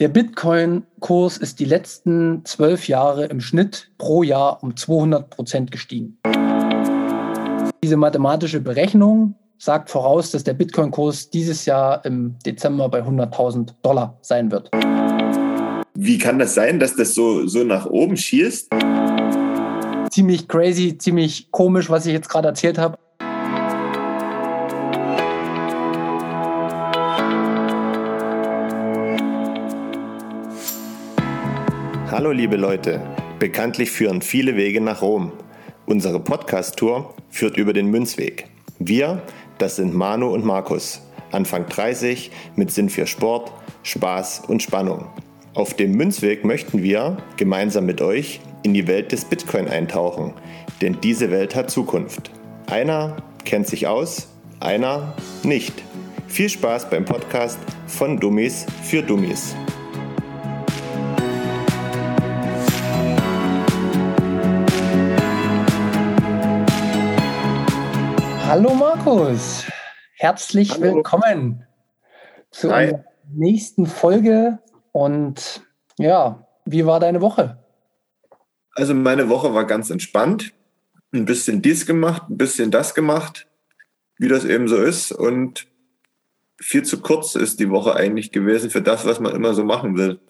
Der Bitcoin-Kurs ist die letzten zwölf Jahre im Schnitt pro Jahr um 200 Prozent gestiegen. Diese mathematische Berechnung sagt voraus, dass der Bitcoin-Kurs dieses Jahr im Dezember bei 100.000 Dollar sein wird. Wie kann das sein, dass das so, so nach oben schießt? Ziemlich crazy, ziemlich komisch, was ich jetzt gerade erzählt habe. Hallo liebe Leute, bekanntlich führen viele Wege nach Rom. Unsere Podcast-Tour führt über den Münzweg. Wir, das sind Manu und Markus, Anfang 30, mit Sinn für Sport, Spaß und Spannung. Auf dem Münzweg möchten wir gemeinsam mit euch in die Welt des Bitcoin eintauchen, denn diese Welt hat Zukunft. Einer kennt sich aus, einer nicht. Viel Spaß beim Podcast von Dummies für Dummies. Hallo Markus, herzlich Hallo. willkommen zu Hi. unserer nächsten Folge. Und ja, wie war deine Woche? Also meine Woche war ganz entspannt. Ein bisschen dies gemacht, ein bisschen das gemacht, wie das eben so ist. Und viel zu kurz ist die Woche eigentlich gewesen für das, was man immer so machen will.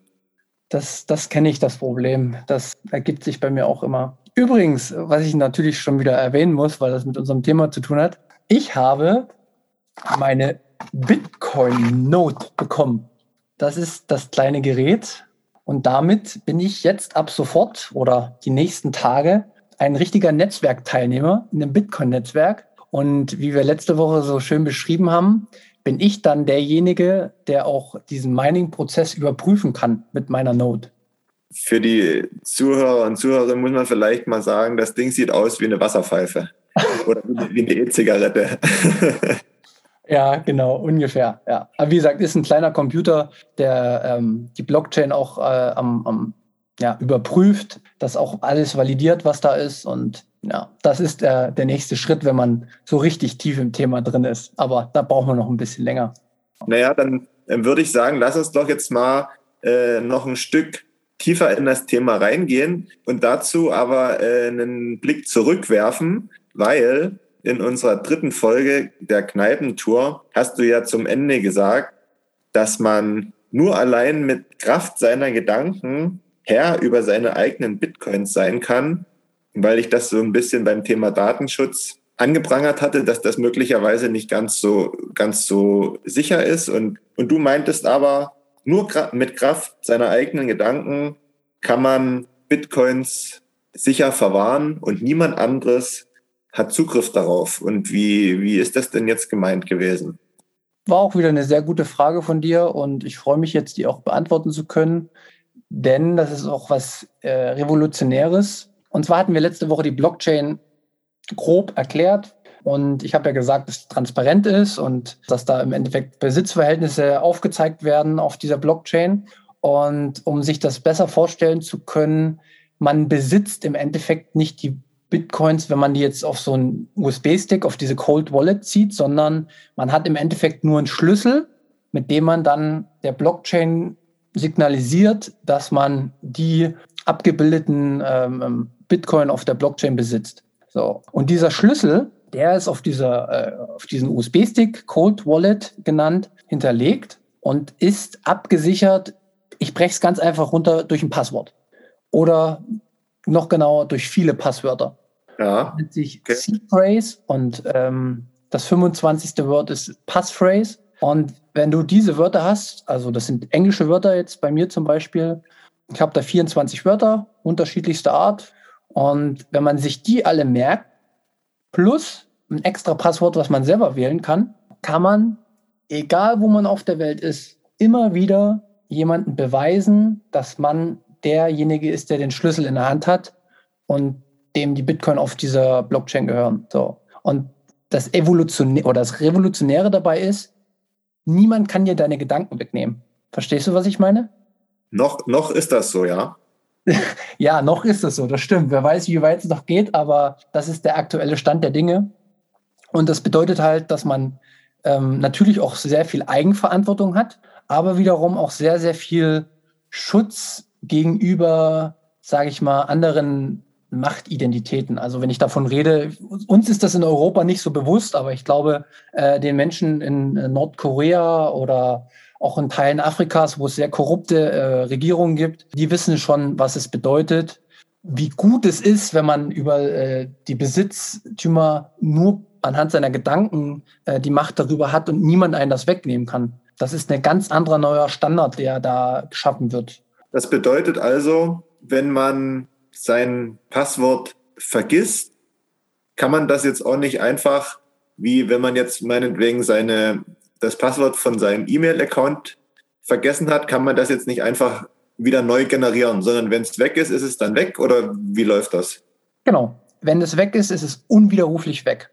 Das, das kenne ich, das Problem. Das ergibt sich bei mir auch immer. Übrigens, was ich natürlich schon wieder erwähnen muss, weil das mit unserem Thema zu tun hat, ich habe meine Bitcoin Note bekommen. Das ist das kleine Gerät und damit bin ich jetzt ab sofort oder die nächsten Tage ein richtiger Netzwerkteilnehmer in dem Bitcoin-Netzwerk. Und wie wir letzte Woche so schön beschrieben haben, bin ich dann derjenige, der auch diesen Mining-Prozess überprüfen kann mit meiner Node für die Zuhörer und Zuhörerinnen muss man vielleicht mal sagen, das Ding sieht aus wie eine Wasserpfeife oder wie eine E-Zigarette. Ja, genau, ungefähr. Ja. Aber wie gesagt, ist ein kleiner Computer, der ähm, die Blockchain auch äh, am, am ja, überprüft, dass auch alles validiert, was da ist. Und ja, das ist der, der nächste Schritt, wenn man so richtig tief im Thema drin ist. Aber da braucht man noch ein bisschen länger. Naja, dann, dann würde ich sagen, lass uns doch jetzt mal äh, noch ein Stück tiefer in das Thema reingehen und dazu aber äh, einen Blick zurückwerfen, weil in unserer dritten Folge der Kneipentour hast du ja zum Ende gesagt, dass man nur allein mit Kraft seiner Gedanken Herr über seine eigenen Bitcoins sein kann, weil ich das so ein bisschen beim Thema Datenschutz angeprangert hatte, dass das möglicherweise nicht ganz so, ganz so sicher ist. Und, und du meintest aber, nur mit Kraft seiner eigenen Gedanken kann man Bitcoins sicher verwahren und niemand anderes hat Zugriff darauf. Und wie, wie ist das denn jetzt gemeint gewesen? War auch wieder eine sehr gute Frage von dir und ich freue mich jetzt, die auch beantworten zu können, denn das ist auch was äh, Revolutionäres. Und zwar hatten wir letzte Woche die Blockchain grob erklärt, und ich habe ja gesagt, dass es transparent ist und dass da im Endeffekt Besitzverhältnisse aufgezeigt werden auf dieser Blockchain. Und um sich das besser vorstellen zu können, man besitzt im Endeffekt nicht die Bitcoins, wenn man die jetzt auf so einen USB-Stick, auf diese Cold Wallet zieht, sondern man hat im Endeffekt nur einen Schlüssel, mit dem man dann der Blockchain signalisiert, dass man die abgebildeten ähm, Bitcoin auf der Blockchain besitzt. So. Und dieser Schlüssel, der ist auf, dieser, äh, auf diesen USB-Stick, Cold Wallet genannt, hinterlegt und ist abgesichert, ich breche es ganz einfach runter, durch ein Passwort. Oder noch genauer, durch viele Passwörter. Ja. Das nennt sich okay. Seed-Phrase und ähm, das 25. Wort ist Passphrase. Und wenn du diese Wörter hast, also das sind englische Wörter jetzt bei mir zum Beispiel, ich habe da 24 Wörter unterschiedlichster Art. Und wenn man sich die alle merkt, plus ein extra Passwort, was man selber wählen kann, kann man, egal wo man auf der Welt ist, immer wieder jemanden beweisen, dass man derjenige ist, der den Schlüssel in der Hand hat und dem die Bitcoin auf dieser Blockchain gehören. So. Und das Evolutionäre oder das Revolutionäre dabei ist, niemand kann dir deine Gedanken wegnehmen. Verstehst du, was ich meine? Noch, noch ist das so, ja. ja, noch ist es so, das stimmt. Wer weiß, wie weit es noch geht, aber das ist der aktuelle Stand der Dinge. Und das bedeutet halt, dass man ähm, natürlich auch sehr viel Eigenverantwortung hat, aber wiederum auch sehr, sehr viel Schutz gegenüber, sage ich mal, anderen Machtidentitäten. Also wenn ich davon rede, uns ist das in Europa nicht so bewusst, aber ich glaube, äh, den Menschen in äh, Nordkorea oder auch in Teilen Afrikas, wo es sehr korrupte äh, Regierungen gibt, die wissen schon, was es bedeutet, wie gut es ist, wenn man über äh, die Besitztümer nur anhand seiner Gedanken äh, die Macht darüber hat und niemand einen das wegnehmen kann. Das ist ein ganz anderer neuer Standard, der da geschaffen wird. Das bedeutet also, wenn man sein Passwort vergisst, kann man das jetzt auch nicht einfach, wie wenn man jetzt meinetwegen seine, das Passwort von seinem E-Mail-Account vergessen hat, kann man das jetzt nicht einfach wieder neu generieren, sondern wenn es weg ist, ist es dann weg oder wie läuft das? Genau. Wenn es weg ist, ist es unwiderruflich weg.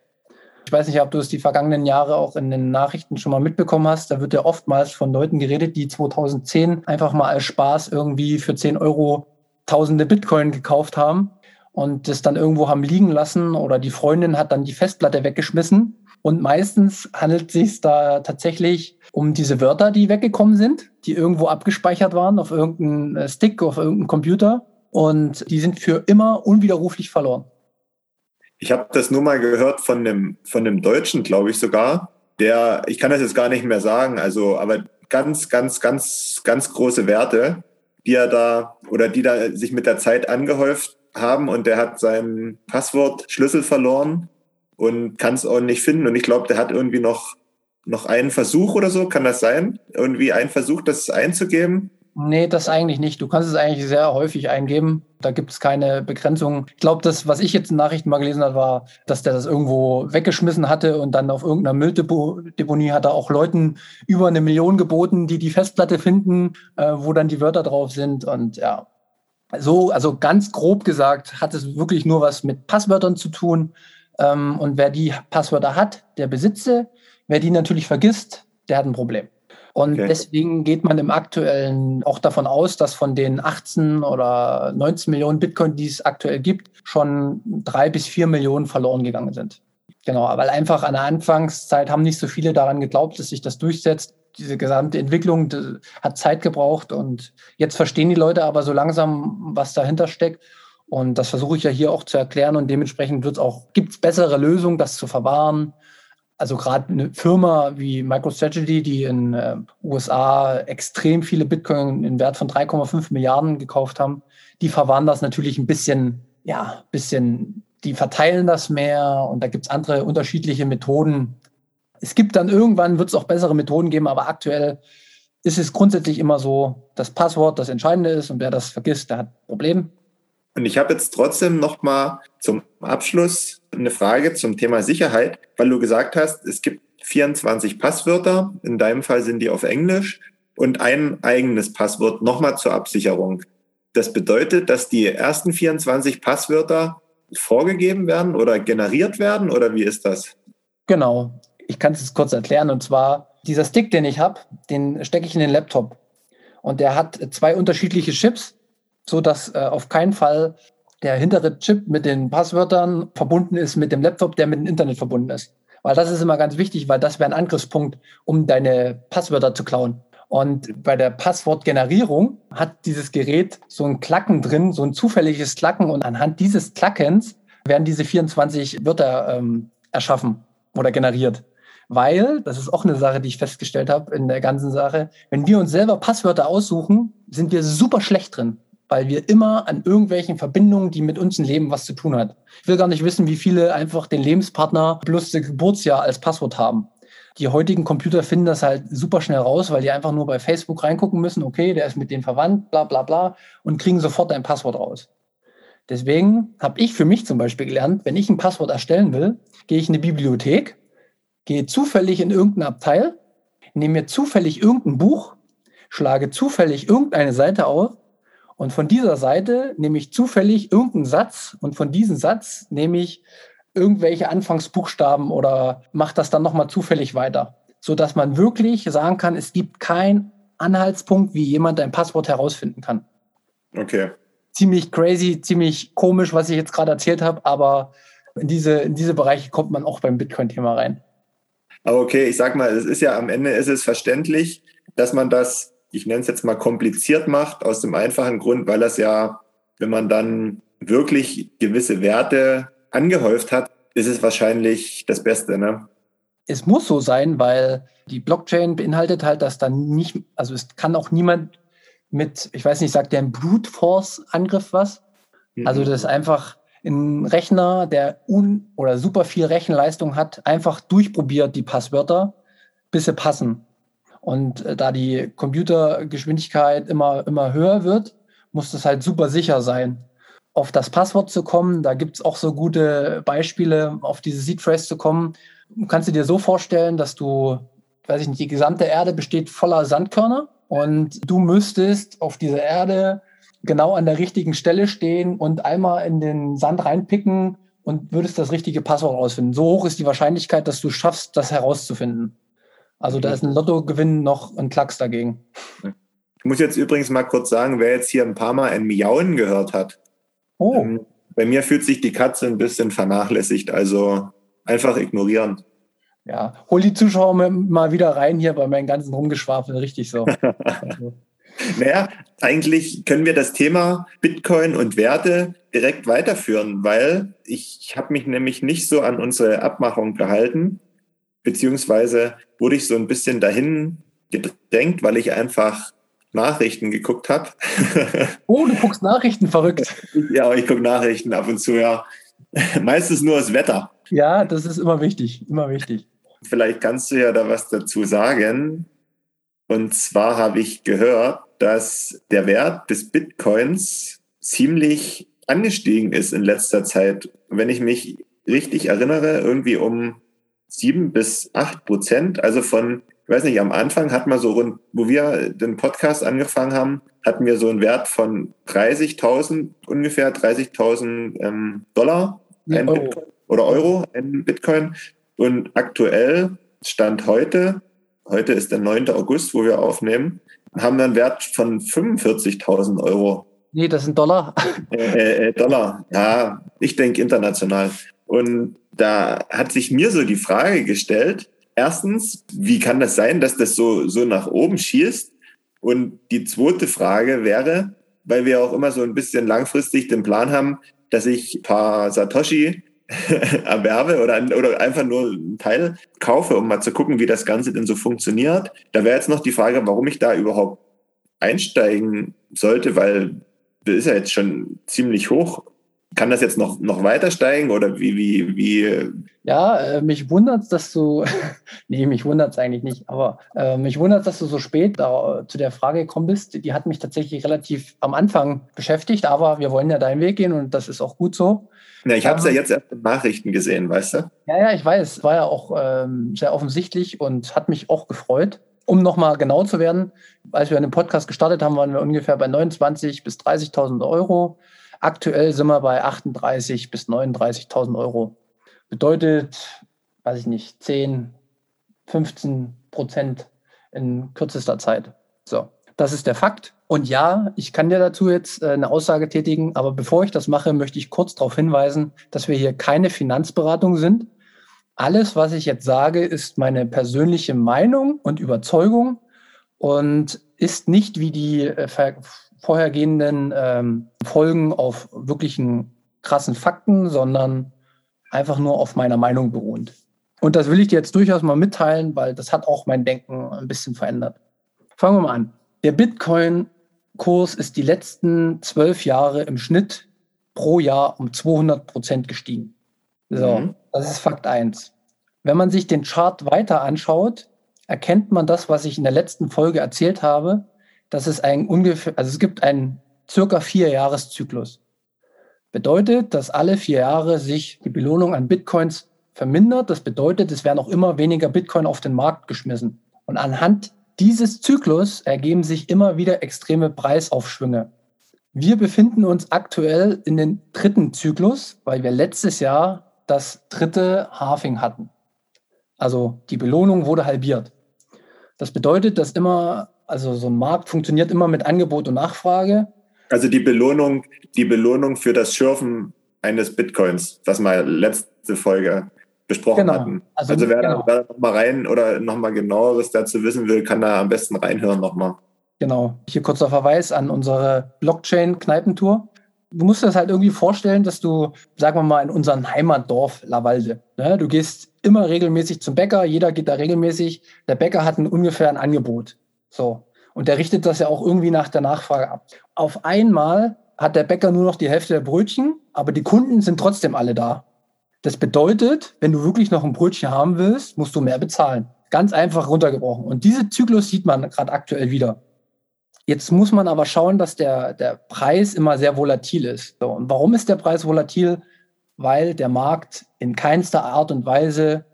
Ich weiß nicht, ob du es die vergangenen Jahre auch in den Nachrichten schon mal mitbekommen hast. Da wird ja oftmals von Leuten geredet, die 2010 einfach mal als Spaß irgendwie für 10 Euro tausende Bitcoin gekauft haben und das dann irgendwo haben liegen lassen oder die Freundin hat dann die Festplatte weggeschmissen. Und meistens handelt es sich da tatsächlich um diese Wörter, die weggekommen sind, die irgendwo abgespeichert waren auf irgendeinem äh, Stick, auf irgendeinem Computer. Und die sind für immer unwiderruflich verloren. Ich habe das nur mal gehört von einem, von einem Deutschen, glaube ich sogar, der, ich kann das jetzt gar nicht mehr sagen, also, aber ganz, ganz, ganz, ganz große Werte, die er da oder die da sich mit der Zeit angehäuft haben und der hat seinen Passwortschlüssel verloren und kann es auch nicht finden. Und ich glaube, der hat irgendwie noch, noch einen Versuch oder so, kann das sein? Irgendwie einen Versuch, das einzugeben. Nee, das eigentlich nicht. Du kannst es eigentlich sehr häufig eingeben. Da gibt es keine Begrenzung. Ich glaube, das, was ich jetzt in Nachrichten mal gelesen habe, war, dass der das irgendwo weggeschmissen hatte und dann auf irgendeiner Mülldeponie hat er auch Leuten über eine Million geboten, die die Festplatte finden, äh, wo dann die Wörter drauf sind. Und ja, so, also ganz grob gesagt, hat es wirklich nur was mit Passwörtern zu tun. Ähm, und wer die Passwörter hat, der besitze. Wer die natürlich vergisst, der hat ein Problem. Und okay. deswegen geht man im aktuellen auch davon aus, dass von den 18 oder 19 Millionen Bitcoin, die es aktuell gibt, schon drei bis vier Millionen verloren gegangen sind. Genau, weil einfach an der Anfangszeit haben nicht so viele daran geglaubt, dass sich das durchsetzt. Diese gesamte Entwicklung hat Zeit gebraucht und jetzt verstehen die Leute aber so langsam, was dahinter steckt. Und das versuche ich ja hier auch zu erklären und dementsprechend wird es auch, gibt es bessere Lösungen, das zu verwahren also gerade eine Firma wie MicroStrategy, die in äh, USA extrem viele Bitcoin in Wert von 3,5 Milliarden gekauft haben, die verwahren das natürlich ein bisschen, ja, bisschen, die verteilen das mehr und da gibt es andere unterschiedliche Methoden. Es gibt dann irgendwann, wird es auch bessere Methoden geben, aber aktuell ist es grundsätzlich immer so, das Passwort das Entscheidende ist und wer das vergisst, der hat ein Problem. Und ich habe jetzt trotzdem noch mal zum Abschluss eine Frage zum Thema Sicherheit, weil du gesagt hast, es gibt 24 Passwörter. In deinem Fall sind die auf Englisch und ein eigenes Passwort nochmal zur Absicherung. Das bedeutet, dass die ersten 24 Passwörter vorgegeben werden oder generiert werden oder wie ist das? Genau. Ich kann es kurz erklären und zwar dieser Stick, den ich habe, den stecke ich in den Laptop und der hat zwei unterschiedliche Chips so dass äh, auf keinen Fall der hintere Chip mit den Passwörtern verbunden ist mit dem Laptop, der mit dem Internet verbunden ist. Weil das ist immer ganz wichtig, weil das wäre ein Angriffspunkt, um deine Passwörter zu klauen. Und bei der Passwortgenerierung hat dieses Gerät so ein Klacken drin, so ein zufälliges Klacken. Und anhand dieses Klackens werden diese 24 Wörter ähm, erschaffen oder generiert. Weil, das ist auch eine Sache, die ich festgestellt habe in der ganzen Sache, wenn wir uns selber Passwörter aussuchen, sind wir super schlecht drin weil wir immer an irgendwelchen Verbindungen, die mit uns im Leben was zu tun hat. Ich will gar nicht wissen, wie viele einfach den Lebenspartner plus das Geburtsjahr als Passwort haben. Die heutigen Computer finden das halt super schnell raus, weil die einfach nur bei Facebook reingucken müssen, okay, der ist mit denen verwandt, bla bla bla, und kriegen sofort ein Passwort raus. Deswegen habe ich für mich zum Beispiel gelernt, wenn ich ein Passwort erstellen will, gehe ich in eine Bibliothek, gehe zufällig in irgendein Abteil, nehme mir zufällig irgendein Buch, schlage zufällig irgendeine Seite auf und von dieser Seite nehme ich zufällig irgendeinen Satz und von diesem Satz nehme ich irgendwelche Anfangsbuchstaben oder mache das dann nochmal zufällig weiter, sodass man wirklich sagen kann, es gibt keinen Anhaltspunkt, wie jemand ein Passwort herausfinden kann. Okay. Ziemlich crazy, ziemlich komisch, was ich jetzt gerade erzählt habe, aber in diese, in diese Bereiche kommt man auch beim Bitcoin-Thema rein. Aber okay, ich sag mal, es ist ja am Ende ist es verständlich, dass man das ich nenne es jetzt mal kompliziert macht, aus dem einfachen Grund, weil das ja, wenn man dann wirklich gewisse Werte angehäuft hat, ist es wahrscheinlich das Beste. Ne? Es muss so sein, weil die Blockchain beinhaltet halt, dass dann nicht, also es kann auch niemand mit, ich weiß nicht, sagt der ein Brute Force Angriff was? Mhm. Also das ist einfach ein Rechner, der un oder super viel Rechenleistung hat, einfach durchprobiert die Passwörter, bis sie passen. Und äh, da die Computergeschwindigkeit immer, immer höher wird, muss das halt super sicher sein. Auf das Passwort zu kommen, da gibt es auch so gute Beispiele, auf diese Seed Phrase zu kommen. Kannst du dir so vorstellen, dass du, weiß ich nicht, die gesamte Erde besteht voller Sandkörner und du müsstest auf dieser Erde genau an der richtigen Stelle stehen und einmal in den Sand reinpicken und würdest das richtige Passwort rausfinden. So hoch ist die Wahrscheinlichkeit, dass du schaffst, das herauszufinden. Also da ist ein Lottogewinn noch ein Klacks dagegen. Ich muss jetzt übrigens mal kurz sagen, wer jetzt hier ein paar Mal ein Miauen gehört hat. Oh. Ähm, bei mir fühlt sich die Katze ein bisschen vernachlässigt, also einfach ignorieren. Ja, hol die Zuschauer mal wieder rein hier bei meinen ganzen Rumgeschwafeln, richtig so. also. Naja, eigentlich können wir das Thema Bitcoin und Werte direkt weiterführen, weil ich, ich habe mich nämlich nicht so an unsere Abmachung gehalten, beziehungsweise wurde ich so ein bisschen dahin gedrängt, weil ich einfach Nachrichten geguckt habe. oh, du guckst Nachrichten, verrückt. Ja, ich gucke Nachrichten ab und zu, ja. Meistens nur das Wetter. Ja, das ist immer wichtig, immer wichtig. Vielleicht kannst du ja da was dazu sagen. Und zwar habe ich gehört, dass der Wert des Bitcoins ziemlich angestiegen ist in letzter Zeit. Wenn ich mich richtig erinnere, irgendwie um sieben bis acht Prozent. Also von, ich weiß nicht, am Anfang hat man so rund, wo wir den Podcast angefangen haben, hatten wir so einen Wert von 30.000, ungefähr 30.000 ähm, Dollar ein Euro. Bitcoin, oder Euro ein Bitcoin. Und aktuell, Stand heute, heute ist der 9. August, wo wir aufnehmen, haben wir einen Wert von 45.000 Euro. Nee, das sind Dollar. Äh, äh, Dollar, ja, ich denke international. Und da hat sich mir so die Frage gestellt, erstens, wie kann das sein, dass das so, so nach oben schießt? Und die zweite Frage wäre, weil wir auch immer so ein bisschen langfristig den Plan haben, dass ich ein paar Satoshi erwerbe oder, oder einfach nur einen Teil kaufe, um mal zu gucken, wie das Ganze denn so funktioniert. Da wäre jetzt noch die Frage, warum ich da überhaupt einsteigen sollte, weil das ist ja jetzt schon ziemlich hoch. Kann das jetzt noch, noch weiter steigen oder wie, wie, wie? Ja, äh, mich wundert es, dass du, nee, mich wundert es eigentlich nicht, aber äh, mich wundert dass du so spät da, zu der Frage gekommen bist. Die hat mich tatsächlich relativ am Anfang beschäftigt, aber wir wollen ja deinen Weg gehen und das ist auch gut so. Ja, ich habe es ja jetzt erst in Nachrichten gesehen, weißt du? Ja, ja, ich weiß. War ja auch ähm, sehr offensichtlich und hat mich auch gefreut. Um nochmal genau zu werden, als wir den Podcast gestartet haben, waren wir ungefähr bei 29.000 bis 30.000 Euro. Aktuell sind wir bei 38.000 bis 39.000 Euro. Bedeutet, weiß ich nicht, 10, 15 Prozent in kürzester Zeit. So, das ist der Fakt. Und ja, ich kann dir dazu jetzt äh, eine Aussage tätigen, aber bevor ich das mache, möchte ich kurz darauf hinweisen, dass wir hier keine Finanzberatung sind. Alles, was ich jetzt sage, ist meine persönliche Meinung und Überzeugung und ist nicht wie die äh, vorhergehenden ähm, Folgen auf wirklichen krassen Fakten, sondern einfach nur auf meiner Meinung beruht. Und das will ich dir jetzt durchaus mal mitteilen, weil das hat auch mein Denken ein bisschen verändert. Fangen wir mal an. Der Bitcoin Kurs ist die letzten zwölf Jahre im Schnitt pro Jahr um 200 Prozent gestiegen. So, mhm. das ist Fakt eins. Wenn man sich den Chart weiter anschaut, erkennt man das, was ich in der letzten Folge erzählt habe, dass es ein ungefähr, also es gibt einen circa vier Jahreszyklus. Bedeutet, dass alle vier Jahre sich die Belohnung an Bitcoins vermindert. Das bedeutet, es werden auch immer weniger Bitcoin auf den Markt geschmissen. Und anhand dieses Zyklus ergeben sich immer wieder extreme Preisaufschwünge. Wir befinden uns aktuell in den dritten Zyklus, weil wir letztes Jahr das dritte Halving hatten. Also die Belohnung wurde halbiert. Das bedeutet, dass immer, also so ein Markt funktioniert immer mit Angebot und Nachfrage. Also die Belohnung, die Belohnung für das Schürfen eines Bitcoins, was mal letzte Folge besprochen genau. hatten. Also, also wer genau. da nochmal rein oder nochmal genaueres dazu wissen will, kann da am besten reinhören nochmal. Genau. Hier kurzer Verweis an unsere Blockchain-Kneipentour. Du musst dir das halt irgendwie vorstellen, dass du, sagen wir mal, in unserem Heimatdorf Lavalde, ne, du gehst immer regelmäßig zum Bäcker, jeder geht da regelmäßig. Der Bäcker hat ein ungefähr ein Angebot. So. Und der richtet das ja auch irgendwie nach der Nachfrage ab. Auf einmal hat der Bäcker nur noch die Hälfte der Brötchen, aber die Kunden sind trotzdem alle da. Das bedeutet, wenn du wirklich noch ein Brötchen haben willst, musst du mehr bezahlen. Ganz einfach runtergebrochen. Und diese Zyklus sieht man gerade aktuell wieder. Jetzt muss man aber schauen, dass der, der Preis immer sehr volatil ist. So, und warum ist der Preis volatil? Weil der Markt in keinster Art und Weise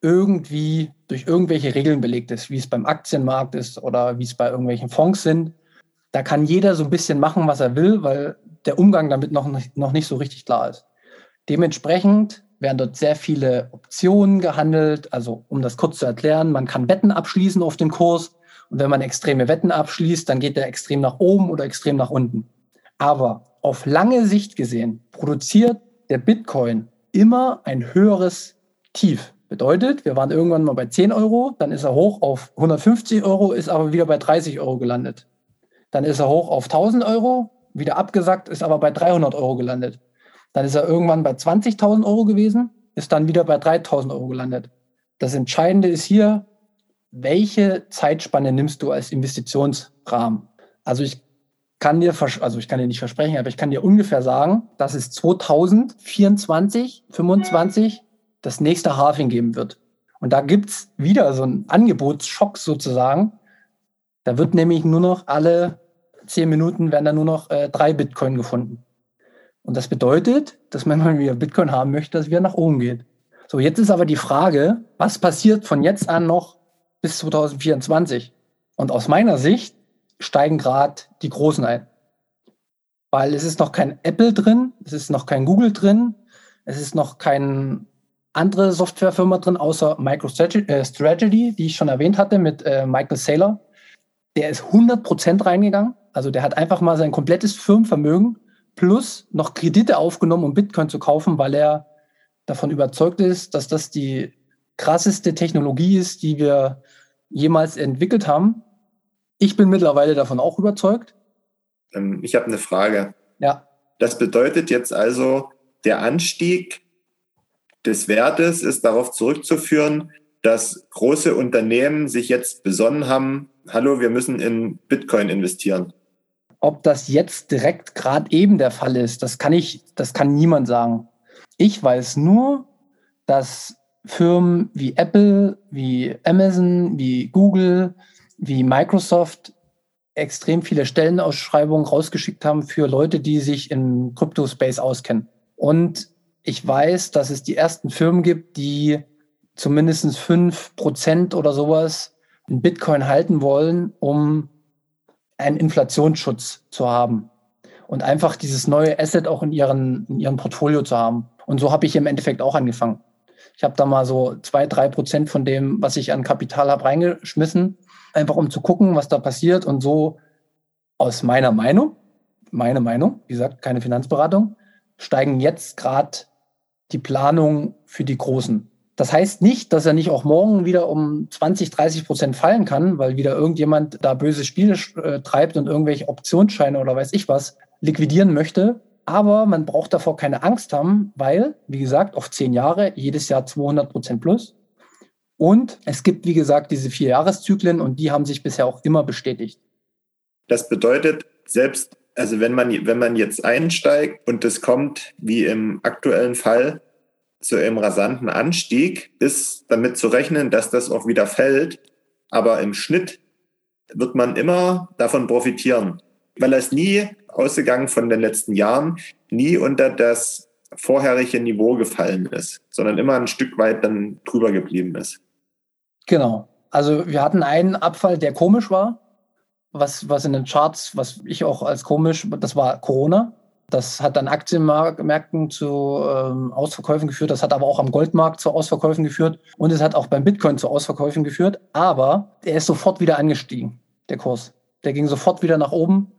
irgendwie durch irgendwelche Regeln belegt ist, wie es beim Aktienmarkt ist oder wie es bei irgendwelchen Fonds sind. Da kann jeder so ein bisschen machen, was er will, weil der Umgang damit noch nicht, noch nicht so richtig klar ist. Dementsprechend werden dort sehr viele Optionen gehandelt. Also um das kurz zu erklären, man kann Wetten abschließen auf dem Kurs. Und wenn man extreme Wetten abschließt, dann geht der extrem nach oben oder extrem nach unten. Aber auf lange Sicht gesehen produziert der Bitcoin immer ein höheres Tief. Bedeutet, wir waren irgendwann mal bei 10 Euro, dann ist er hoch auf 150 Euro, ist aber wieder bei 30 Euro gelandet. Dann ist er hoch auf 1000 Euro, wieder abgesackt, ist aber bei 300 Euro gelandet. Dann ist er irgendwann bei 20.000 Euro gewesen, ist dann wieder bei 3.000 Euro gelandet. Das Entscheidende ist hier, welche Zeitspanne nimmst du als Investitionsrahmen? Also ich kann dir, also ich kann dir nicht versprechen, aber ich kann dir ungefähr sagen, dass es 2024, 2025 das nächste Halving geben wird. Und da gibt's wieder so einen Angebotsschock sozusagen. Da wird nämlich nur noch alle zehn Minuten werden da nur noch äh, drei Bitcoin gefunden. Und das bedeutet, dass wenn man wieder Bitcoin haben möchte, dass es wieder nach oben geht. So, jetzt ist aber die Frage, was passiert von jetzt an noch bis 2024? Und aus meiner Sicht steigen gerade die Großen ein. Weil es ist noch kein Apple drin, es ist noch kein Google drin, es ist noch kein andere Softwarefirma drin, außer MicroStrategy, äh, die ich schon erwähnt hatte mit äh, Michael Saylor. Der ist 100% reingegangen. Also der hat einfach mal sein komplettes Firmenvermögen plus noch Kredite aufgenommen, um Bitcoin zu kaufen, weil er davon überzeugt ist, dass das die krasseste Technologie ist, die wir jemals entwickelt haben. Ich bin mittlerweile davon auch überzeugt. Ähm, ich habe eine Frage. Ja. Das bedeutet jetzt also, der Anstieg des Wertes ist darauf zurückzuführen, dass große Unternehmen sich jetzt besonnen haben, hallo, wir müssen in Bitcoin investieren. Ob das jetzt direkt gerade eben der Fall ist, das kann ich, das kann niemand sagen. Ich weiß nur, dass Firmen wie Apple, wie Amazon, wie Google, wie Microsoft extrem viele Stellenausschreibungen rausgeschickt haben für Leute, die sich im Crypto-Space auskennen. Und ich weiß, dass es die ersten Firmen gibt, die zumindest fünf Prozent oder sowas in Bitcoin halten wollen, um einen Inflationsschutz zu haben und einfach dieses neue Asset auch in ihren, in ihrem Portfolio zu haben. Und so habe ich im Endeffekt auch angefangen. Ich habe da mal so zwei, drei Prozent von dem, was ich an Kapital habe, reingeschmissen, einfach um zu gucken, was da passiert. Und so aus meiner Meinung, meine Meinung, wie gesagt, keine Finanzberatung, steigen jetzt gerade die Planungen für die Großen. Das heißt nicht, dass er nicht auch morgen wieder um 20, 30 Prozent fallen kann, weil wieder irgendjemand da böse Spiele äh, treibt und irgendwelche Optionsscheine oder weiß ich was liquidieren möchte. Aber man braucht davor keine Angst haben, weil, wie gesagt, auf zehn Jahre, jedes Jahr 200 Prozent plus. Und es gibt, wie gesagt, diese vier Jahreszyklen und die haben sich bisher auch immer bestätigt. Das bedeutet, selbst, also wenn man, wenn man jetzt einsteigt und es kommt, wie im aktuellen Fall, zu einem rasanten Anstieg ist damit zu rechnen, dass das auch wieder fällt. Aber im Schnitt wird man immer davon profitieren, weil es nie, ausgegangen von den letzten Jahren, nie unter das vorherige Niveau gefallen ist, sondern immer ein Stück weit dann drüber geblieben ist. Genau. Also wir hatten einen Abfall, der komisch war, was, was in den Charts, was ich auch als komisch, das war Corona. Das hat dann Aktienmärkten zu ähm, Ausverkäufen geführt. Das hat aber auch am Goldmarkt zu Ausverkäufen geführt. Und es hat auch beim Bitcoin zu Ausverkäufen geführt. Aber er ist sofort wieder angestiegen, der Kurs. Der ging sofort wieder nach oben.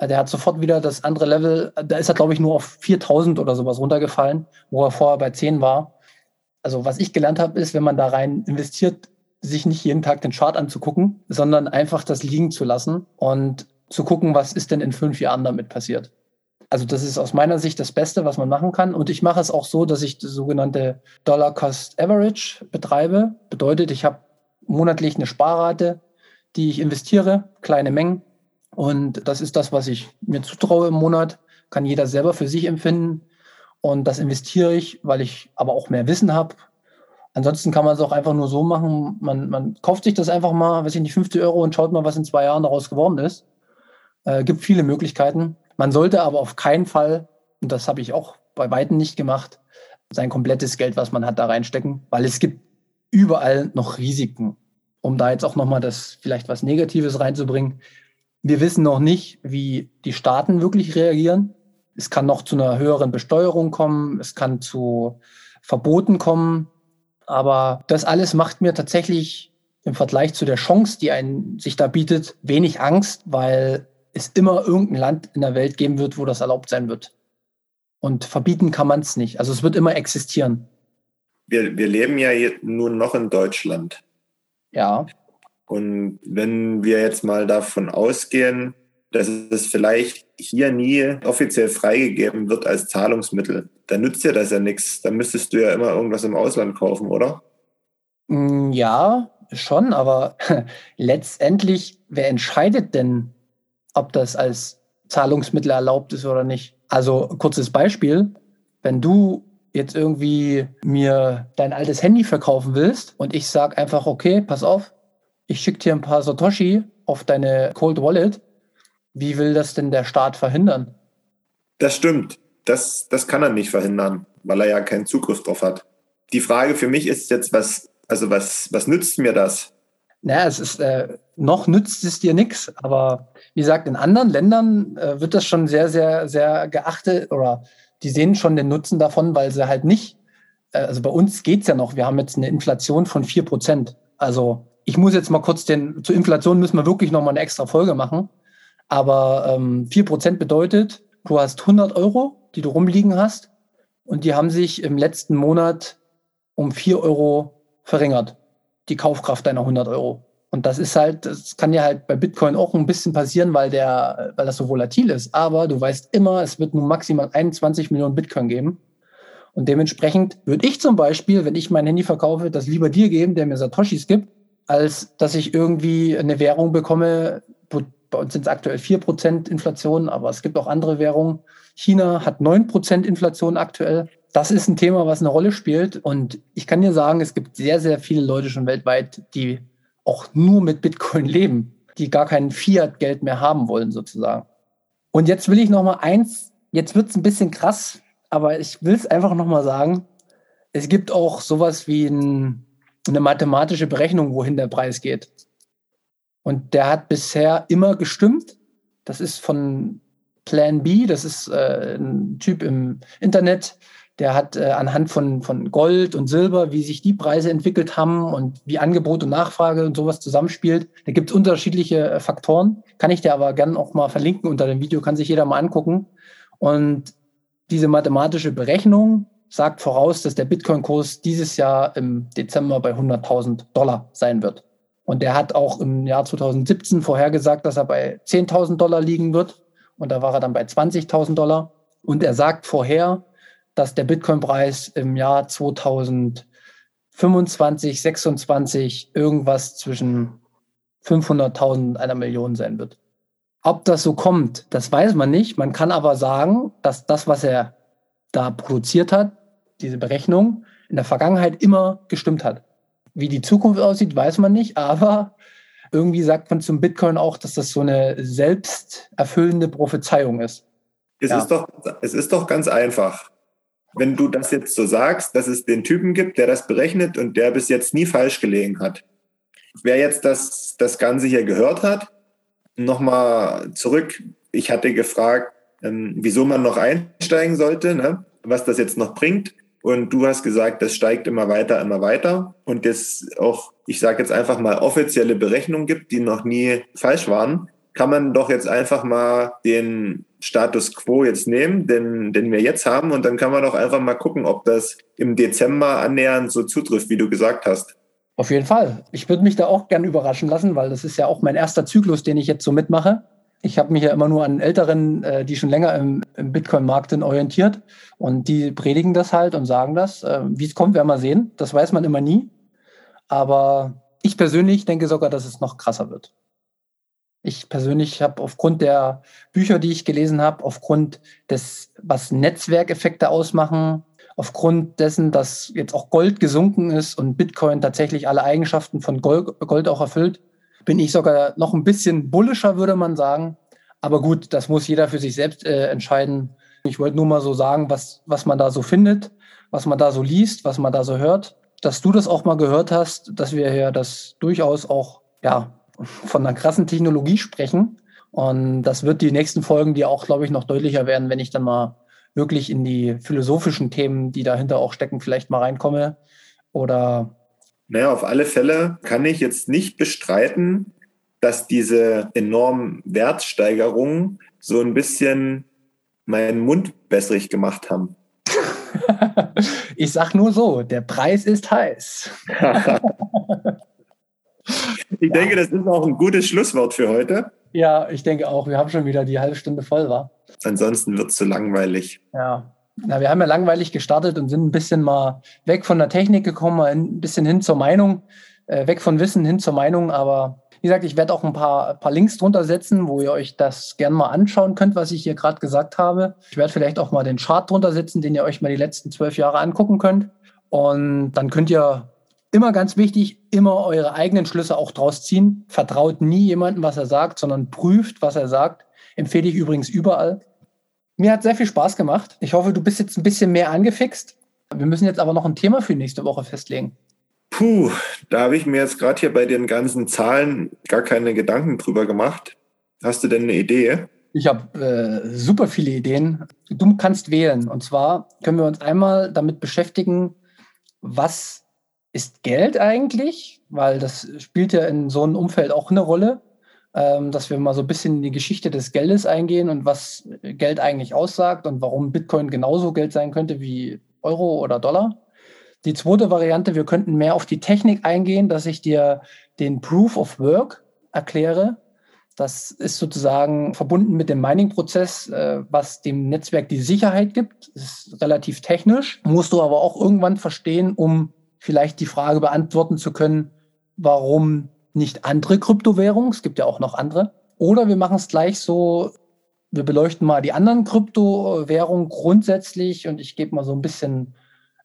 Der hat sofort wieder das andere Level, da ist er, glaube ich, nur auf 4000 oder sowas runtergefallen, wo er vorher bei 10 war. Also was ich gelernt habe, ist, wenn man da rein investiert, sich nicht jeden Tag den Chart anzugucken, sondern einfach das liegen zu lassen und zu gucken, was ist denn in fünf Jahren damit passiert. Also das ist aus meiner Sicht das Beste, was man machen kann. Und ich mache es auch so, dass ich das sogenannte Dollar Cost Average betreibe. Bedeutet, ich habe monatlich eine Sparrate, die ich investiere, kleine Mengen. Und das ist das, was ich mir zutraue im Monat. Kann jeder selber für sich empfinden. Und das investiere ich, weil ich aber auch mehr Wissen habe. Ansonsten kann man es auch einfach nur so machen. Man, man kauft sich das einfach mal, weiß ich nicht, 50 Euro und schaut mal, was in zwei Jahren daraus geworden ist. Äh, gibt viele Möglichkeiten. Man sollte aber auf keinen Fall, und das habe ich auch bei Weitem nicht gemacht, sein komplettes Geld, was man hat, da reinstecken, weil es gibt überall noch Risiken. Um da jetzt auch nochmal das vielleicht was Negatives reinzubringen. Wir wissen noch nicht, wie die Staaten wirklich reagieren. Es kann noch zu einer höheren Besteuerung kommen. Es kann zu Verboten kommen. Aber das alles macht mir tatsächlich im Vergleich zu der Chance, die einen sich da bietet, wenig Angst, weil es immer irgendein Land in der Welt geben wird, wo das erlaubt sein wird. Und verbieten kann man es nicht. Also es wird immer existieren. Wir, wir leben ja nun noch in Deutschland. Ja. Und wenn wir jetzt mal davon ausgehen, dass es vielleicht hier nie offiziell freigegeben wird als Zahlungsmittel, dann nützt dir das ja nichts. Dann müsstest du ja immer irgendwas im Ausland kaufen, oder? Mm, ja, schon, aber letztendlich, wer entscheidet denn, ob das als Zahlungsmittel erlaubt ist oder nicht. Also kurzes Beispiel, wenn du jetzt irgendwie mir dein altes Handy verkaufen willst und ich sage einfach, okay, pass auf, ich schicke dir ein paar Satoshi auf deine Cold Wallet, wie will das denn der Staat verhindern? Das stimmt. Das, das kann er nicht verhindern, weil er ja keinen Zugriff drauf hat. Die Frage für mich ist jetzt, was, also was, was nützt mir das? Naja, es ist, äh, noch nützt es dir nichts, aber wie gesagt, in anderen Ländern äh, wird das schon sehr, sehr, sehr geachtet oder die sehen schon den Nutzen davon, weil sie halt nicht, äh, also bei uns geht's ja noch, wir haben jetzt eine Inflation von vier Prozent. Also ich muss jetzt mal kurz den, zur Inflation müssen wir wirklich nochmal eine extra Folge machen. Aber ähm, vier Prozent bedeutet, du hast 100 Euro, die du rumliegen hast und die haben sich im letzten Monat um vier Euro verringert die Kaufkraft deiner 100 Euro. Und das ist halt, das kann ja halt bei Bitcoin auch ein bisschen passieren, weil der, weil das so volatil ist. Aber du weißt immer, es wird nur maximal 21 Millionen Bitcoin geben. Und dementsprechend würde ich zum Beispiel, wenn ich mein Handy verkaufe, das lieber dir geben, der mir Satoshis gibt, als dass ich irgendwie eine Währung bekomme. Bei uns sind es aktuell 4% Inflation, aber es gibt auch andere Währungen. China hat 9% Inflation aktuell das ist ein Thema, was eine Rolle spielt. Und ich kann dir sagen, es gibt sehr, sehr viele Leute schon weltweit, die auch nur mit Bitcoin leben, die gar kein Fiat-Geld mehr haben wollen, sozusagen. Und jetzt will ich noch mal eins, jetzt wird es ein bisschen krass, aber ich will es einfach noch mal sagen. Es gibt auch sowas wie ein, eine mathematische Berechnung, wohin der Preis geht. Und der hat bisher immer gestimmt. Das ist von Plan B, das ist äh, ein Typ im Internet, der hat äh, anhand von, von Gold und Silber, wie sich die Preise entwickelt haben und wie Angebot und Nachfrage und sowas zusammenspielt. Da gibt es unterschiedliche äh, Faktoren. Kann ich dir aber gerne auch mal verlinken unter dem Video, kann sich jeder mal angucken. Und diese mathematische Berechnung sagt voraus, dass der Bitcoin-Kurs dieses Jahr im Dezember bei 100.000 Dollar sein wird. Und der hat auch im Jahr 2017 vorhergesagt, dass er bei 10.000 Dollar liegen wird. Und da war er dann bei 20.000 Dollar. Und er sagt vorher, dass der Bitcoin-Preis im Jahr 2025, 26 irgendwas zwischen 500.000 und einer Million sein wird. Ob das so kommt, das weiß man nicht. Man kann aber sagen, dass das, was er da produziert hat, diese Berechnung, in der Vergangenheit immer gestimmt hat. Wie die Zukunft aussieht, weiß man nicht, aber irgendwie sagt man zum Bitcoin auch, dass das so eine selbsterfüllende Prophezeiung ist. Es, ja. ist doch, es ist doch ganz einfach wenn du das jetzt so sagst, dass es den Typen gibt, der das berechnet und der bis jetzt nie falsch gelegen hat. Wer jetzt das, das Ganze hier gehört hat, nochmal zurück. Ich hatte gefragt, ähm, wieso man noch einsteigen sollte, ne? was das jetzt noch bringt. Und du hast gesagt, das steigt immer weiter, immer weiter. Und es auch, ich sage jetzt einfach mal, offizielle Berechnungen gibt, die noch nie falsch waren kann man doch jetzt einfach mal den Status quo jetzt nehmen, den, den wir jetzt haben, und dann kann man doch einfach mal gucken, ob das im Dezember annähernd so zutrifft, wie du gesagt hast. Auf jeden Fall. Ich würde mich da auch gern überraschen lassen, weil das ist ja auch mein erster Zyklus, den ich jetzt so mitmache. Ich habe mich ja immer nur an Älteren, äh, die schon länger im, im Bitcoin-Markt sind, orientiert. Und die predigen das halt und sagen das. Äh, Wie es kommt, werden wir sehen. Das weiß man immer nie. Aber ich persönlich denke sogar, dass es noch krasser wird. Ich persönlich habe aufgrund der Bücher, die ich gelesen habe, aufgrund des, was Netzwerkeffekte ausmachen, aufgrund dessen, dass jetzt auch Gold gesunken ist und Bitcoin tatsächlich alle Eigenschaften von Gold, Gold auch erfüllt, bin ich sogar noch ein bisschen bullischer, würde man sagen. Aber gut, das muss jeder für sich selbst äh, entscheiden. Ich wollte nur mal so sagen, was, was man da so findet, was man da so liest, was man da so hört. Dass du das auch mal gehört hast, dass wir ja das durchaus auch ja, von einer krassen Technologie sprechen. Und das wird die nächsten Folgen, die auch, glaube ich, noch deutlicher werden, wenn ich dann mal wirklich in die philosophischen Themen, die dahinter auch stecken, vielleicht mal reinkomme. Oder naja, auf alle Fälle kann ich jetzt nicht bestreiten, dass diese enormen Wertsteigerungen so ein bisschen meinen Mund wässrig gemacht haben. ich sag nur so, der Preis ist heiß. ich denke, das ist auch ein gutes Schlusswort für heute. Ja, ich denke auch. Wir haben schon wieder die halbe Stunde voll, war. Ansonsten wird es zu langweilig. Ja. Na, wir haben ja langweilig gestartet und sind ein bisschen mal weg von der Technik gekommen, ein bisschen hin zur Meinung, äh, weg von Wissen hin zur Meinung. Aber wie gesagt, ich werde auch ein paar, paar Links drunter setzen, wo ihr euch das gerne mal anschauen könnt, was ich hier gerade gesagt habe. Ich werde vielleicht auch mal den Chart drunter setzen, den ihr euch mal die letzten zwölf Jahre angucken könnt. Und dann könnt ihr immer ganz wichtig, immer eure eigenen Schlüsse auch draus ziehen. Vertraut nie jemandem, was er sagt, sondern prüft, was er sagt. Empfehle ich übrigens überall. Mir hat sehr viel Spaß gemacht. Ich hoffe, du bist jetzt ein bisschen mehr angefixt. Wir müssen jetzt aber noch ein Thema für nächste Woche festlegen. Puh, da habe ich mir jetzt gerade hier bei den ganzen Zahlen gar keine Gedanken drüber gemacht. Hast du denn eine Idee? Ich habe äh, super viele Ideen. Du kannst wählen. Und zwar können wir uns einmal damit beschäftigen, was ist Geld eigentlich? Weil das spielt ja in so einem Umfeld auch eine Rolle dass wir mal so ein bisschen in die Geschichte des Geldes eingehen und was Geld eigentlich aussagt und warum Bitcoin genauso Geld sein könnte wie Euro oder Dollar. Die zweite Variante, wir könnten mehr auf die Technik eingehen, dass ich dir den Proof of Work erkläre. Das ist sozusagen verbunden mit dem Mining-Prozess, äh, was dem Netzwerk die Sicherheit gibt. Das ist relativ technisch, musst du aber auch irgendwann verstehen, um vielleicht die Frage beantworten zu können, warum nicht andere Kryptowährungen, es gibt ja auch noch andere. Oder wir machen es gleich so, wir beleuchten mal die anderen Kryptowährungen grundsätzlich und ich gebe mal so ein bisschen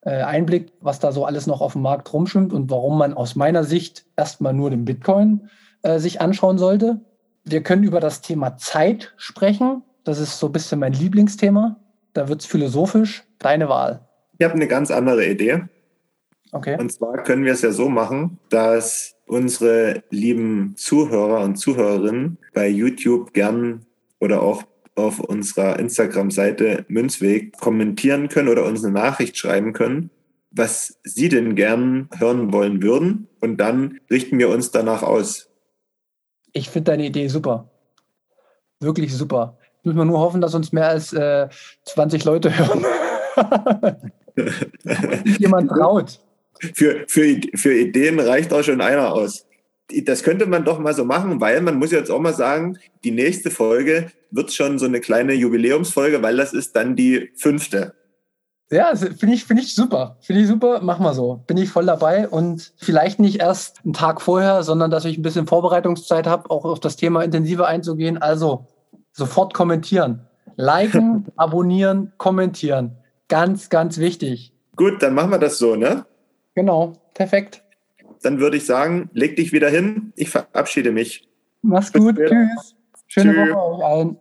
äh, Einblick, was da so alles noch auf dem Markt rumschwimmt und warum man aus meiner Sicht erstmal nur den Bitcoin äh, sich anschauen sollte. Wir können über das Thema Zeit sprechen. Das ist so ein bisschen mein Lieblingsthema. Da wird es philosophisch. Deine Wahl. Ich habe eine ganz andere Idee. Okay. Und zwar können wir es ja so machen, dass unsere lieben Zuhörer und Zuhörerinnen bei YouTube gern oder auch auf unserer Instagram-Seite Münzweg kommentieren können oder uns eine Nachricht schreiben können, was Sie denn gern hören wollen würden. Und dann richten wir uns danach aus. Ich finde deine Idee super. Wirklich super. Müssen wir nur hoffen, dass uns mehr als äh, 20 Leute hören. jemand traut für, für, für Ideen reicht auch schon einer aus. Das könnte man doch mal so machen, weil man muss jetzt auch mal sagen, die nächste Folge wird schon so eine kleine Jubiläumsfolge, weil das ist dann die fünfte. Ja, finde ich, finde ich super. Finde ich super, mach mal so. Bin ich voll dabei und vielleicht nicht erst einen Tag vorher, sondern dass ich ein bisschen Vorbereitungszeit habe, auch auf das Thema intensiver einzugehen. Also sofort kommentieren. Liken, abonnieren, kommentieren. Ganz, ganz wichtig. Gut, dann machen wir das so, ne? Genau, perfekt. Dann würde ich sagen, leg dich wieder hin. Ich verabschiede mich. Mach's gut. Tschüss. Schöne Tschüss. Woche euch allen.